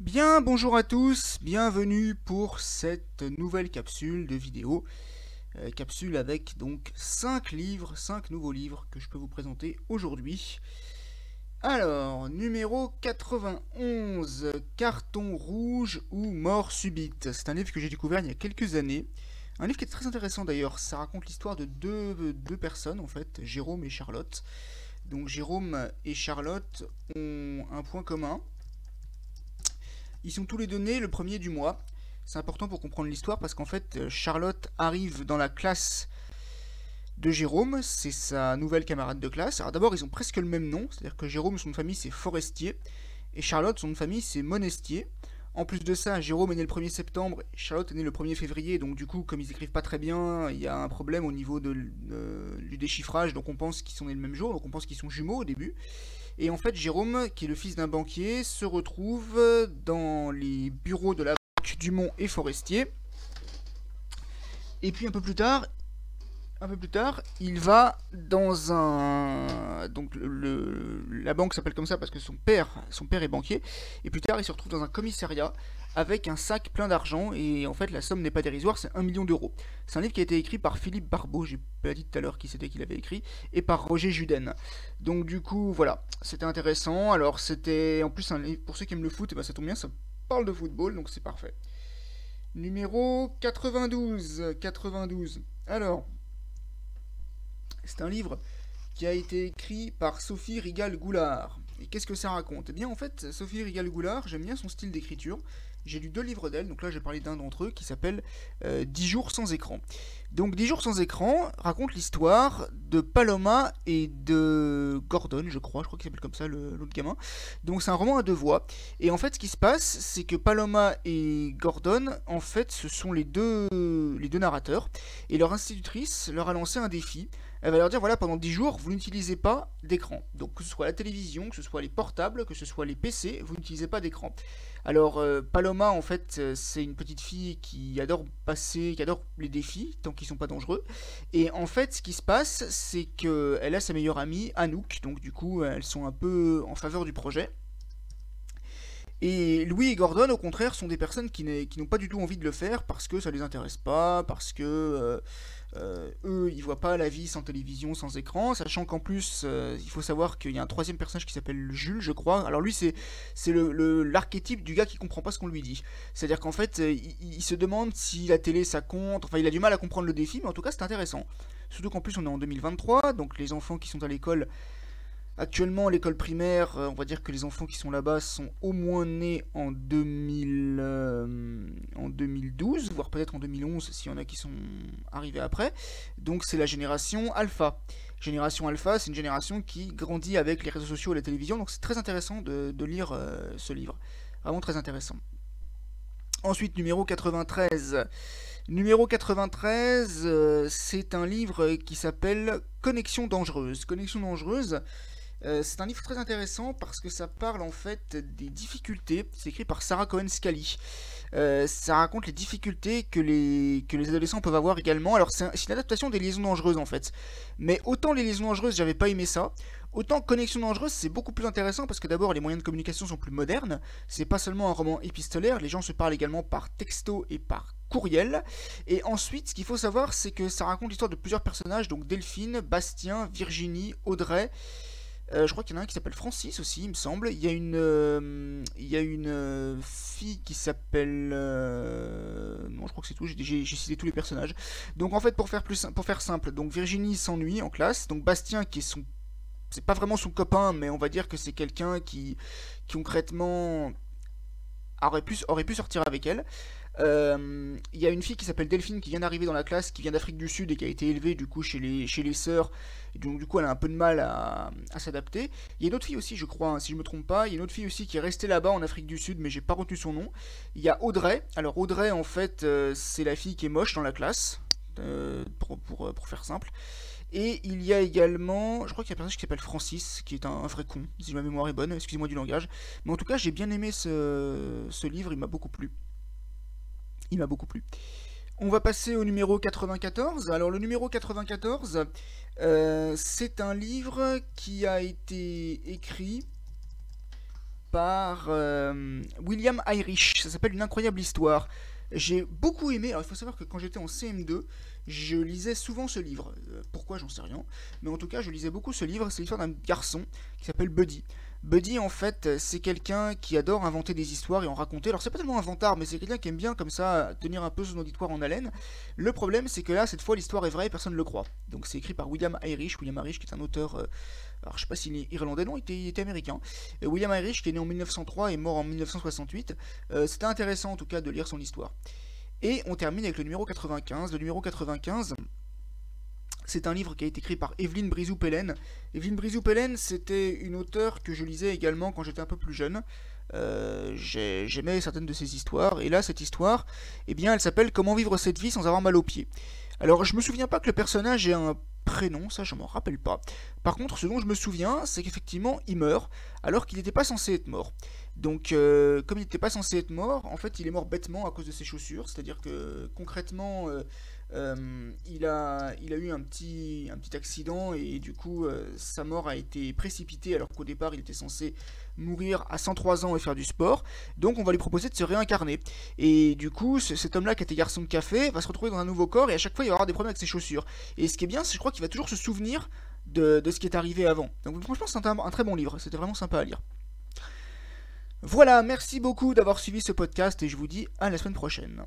Bien, bonjour à tous, bienvenue pour cette nouvelle capsule de vidéo. Euh, capsule avec donc 5 livres, 5 nouveaux livres que je peux vous présenter aujourd'hui. Alors, numéro 91, Carton rouge ou mort subite. C'est un livre que j'ai découvert il y a quelques années. Un livre qui est très intéressant d'ailleurs, ça raconte l'histoire de deux, deux personnes en fait, Jérôme et Charlotte. Donc Jérôme et Charlotte ont un point commun, ils sont tous les deux nés le premier du mois. C'est important pour comprendre l'histoire parce qu'en fait, euh, Charlotte arrive dans la classe de Jérôme, c'est sa nouvelle camarade de classe. Alors d'abord, ils ont presque le même nom, c'est-à-dire que Jérôme, son famille, c'est Forestier, et Charlotte, son famille, c'est Monestier. En plus de ça, Jérôme est né le 1er septembre, Charlotte est née le 1er février, donc du coup, comme ils écrivent pas très bien, il y a un problème au niveau du déchiffrage, donc on pense qu'ils sont nés le même jour, donc on pense qu'ils sont jumeaux au début. Et en fait, Jérôme, qui est le fils d'un banquier, se retrouve dans les bureaux de la banque Dumont et Forestier. Et puis un peu plus tard, un peu plus tard, il va dans un donc la banque s'appelle comme ça parce que son père son père est banquier et plus tard il se retrouve dans un commissariat avec un sac plein d'argent et en fait la somme n'est pas dérisoire, c'est un million d'euros. C'est un livre qui a été écrit par Philippe Barbeau, j'ai pas dit tout à l'heure qui c'était qu'il avait écrit, et par Roger Juden. Donc du coup voilà, c'était intéressant. Alors c'était en plus un livre pour ceux qui aiment le foot, et eh ben, ça tombe bien, ça parle de football donc c'est parfait. Numéro 92, 92. Alors c'est un livre qui a été écrit par Sophie Rigal-Goulard. Et qu'est-ce que ça raconte? Eh bien, en fait, Sophie Rigal-Goulard, j'aime bien son style d'écriture j'ai lu deux livres d'elle, donc là j'ai parlé d'un d'entre eux qui s'appelle 10 euh, jours sans écran. Donc 10 jours sans écran raconte l'histoire de Paloma et de Gordon, je crois, je crois qu'il s'appelle comme ça l'autre gamin. Donc c'est un roman à deux voix. Et en fait ce qui se passe, c'est que Paloma et Gordon, en fait, ce sont les deux, les deux narrateurs. Et leur institutrice leur a lancé un défi elle va leur dire voilà, pendant 10 jours, vous n'utilisez pas d'écran. Donc que ce soit la télévision, que ce soit les portables, que ce soit les PC, vous n'utilisez pas d'écran. Alors euh, Paloma, en fait, euh, c'est une petite fille qui adore passer, qui adore les défis, qu'ils sont pas dangereux. Et en fait, ce qui se passe, c'est qu'elle a sa meilleure amie, Anouk, donc du coup, elles sont un peu en faveur du projet. Et Louis et Gordon, au contraire, sont des personnes qui n'ont pas du tout envie de le faire parce que ça les intéresse pas, parce que euh, euh, eux, ils voient pas la vie sans télévision, sans écran, sachant qu'en plus, euh, il faut savoir qu'il y a un troisième personnage qui s'appelle Jules, je crois. Alors lui, c'est l'archétype du gars qui comprend pas ce qu'on lui dit. C'est-à-dire qu'en fait, il, il, se demande si la télé ça compte. Enfin, il a du mal à comprendre le défi, mais en tout cas, c'est intéressant. Surtout qu'en plus, on est en 2023, donc les enfants qui sont à l'école Actuellement, l'école primaire, euh, on va dire que les enfants qui sont là-bas sont au moins nés en, 2000, euh, 2012, voire peut-être en 2011 s'il y en a qui sont arrivés après. Donc c'est la génération alpha. Génération alpha, c'est une génération qui grandit avec les réseaux sociaux et la télévision, donc c'est très intéressant de, lire euh, ce livre. Vraiment très intéressant. Ensuite, numéro 93. Numéro 93, c'est un livre qui s'appelle Connexion dangereuse. Connexion dangereuse, euh, c'est un livre très intéressant parce que ça parle en fait des difficultés. C'est écrit par Sarah Cohen Scali. Euh, ça raconte les difficultés que les, que les adolescents peuvent avoir également. Alors c'est une adaptation des liaisons dangereuses en fait. Mais autant les liaisons dangereuses, j'avais pas aimé ça. Autant Connexion dangereuse, c'est beaucoup plus intéressant parce que d'abord les moyens de communication sont plus modernes. C'est pas seulement un roman épistolaire, les gens se parlent également par texto et par courriel. Et ensuite, ce qu'il faut savoir, c'est que ça raconte l'histoire de plusieurs personnages, donc Delphine, Bastien, Virginie, Audrey. Euh, je crois qu'il y en a un qui s'appelle Francis aussi, il me semble. Il y a une, euh, il y a une euh, fille qui s'appelle. non, je crois que c'est tout. J'ai cité tous les personnages. Donc en fait, pour faire plus, simple, donc Virginie s'ennuie en classe. Donc Bastien, qui est son, c'est pas vraiment son copain, mais on va dire que c'est quelqu'un qui, qui concrètement aurait pu sortir avec elle. Il y a une fille qui s'appelle Delphine qui vient d'arriver dans la classe, qui vient d'Afrique du Sud et qui a été élevée du coup chez les, chez les sœurs donc du coup elle a un peu de mal à, s'adapter. Il y a une autre fille aussi, je crois, hein, si je me trompe pas, il y a une autre fille aussi qui est restée là-bas en Afrique du Sud, mais j'ai pas retenu son nom. Il y a Audrey. Alors Audrey en fait euh, c'est la fille qui est moche dans la classe, euh, pour, faire simple. Et il y a également, je crois qu'il y a un personnage qui s'appelle Francis, qui est un, vrai con, si ma mémoire est bonne, excusez-moi du langage. Mais en tout cas j'ai bien aimé ce livre, il m'a beaucoup plu. Il m'a beaucoup plu. On va passer au numéro 94. Alors le numéro 94, euh, c'est un livre qui a été écrit par William Irish. Ça s'appelle Une incroyable histoire. J'ai beaucoup aimé. Alors il faut savoir que quand j'étais en CM2, je lisais souvent ce livre. pourquoi, j'en sais rien. Mais en tout cas, je lisais beaucoup ce livre. C'est l'histoire d'un garçon qui s'appelle Buddy. Buddy, en fait, c'est quelqu'un qui adore inventer des histoires et en raconter. Alors, c'est pas tellement un mais c'est quelqu'un qui aime bien, comme ça, tenir un peu son auditoire en haleine. Le problème, c'est que là, cette fois, l'histoire est vraie et personne ne le croit. Donc, c'est écrit par William Irish. William Irish, qui est un auteur. Euh, alors, je sais pas s'il est irlandais, non, il était, américain. William Irish, qui est né en 1903 et mort en 1968. Euh, c'était intéressant, en tout cas, de lire son histoire. Et on termine avec le numéro 95. Le numéro 95. C'est un livre qui a été écrit par Evelyne Brizou-Pellen. Evelyne Brizou-Pellen, c'était une auteure que je lisais également quand j'étais un peu plus jeune. Euh, j'aimais certaines de ses histoires, et là, cette histoire, eh bien, elle s'appelle Comment vivre cette vie sans avoir mal aux pieds. Alors, je me souviens pas que le personnage ait un prénom, ça je m'en rappelle pas. Par contre, ce dont je me souviens, c'est qu'effectivement, il meurt alors qu'il n'était pas censé être mort. Donc, euh, comme il n'était pas censé être mort, en fait, il est mort bêtement à cause de ses chaussures. C'est-à-dire que concrètement, euh, euh, il, a, eu un petit, accident et du coup sa mort a été précipitée alors qu'au départ il était censé mourir à 103 ans et faire du sport. Donc on va lui proposer de se réincarner. Et du coup cet homme-là qui était garçon de café va se retrouver dans un nouveau corps et à chaque fois il va avoir des problèmes avec ses chaussures. Et ce qui est bien c'est je crois qu'il va toujours se souvenir de, ce qui est arrivé avant. Donc franchement c'est un très bon livre, c'était vraiment sympa à lire. Voilà, merci beaucoup d'avoir suivi ce podcast et je vous dis à la semaine prochaine.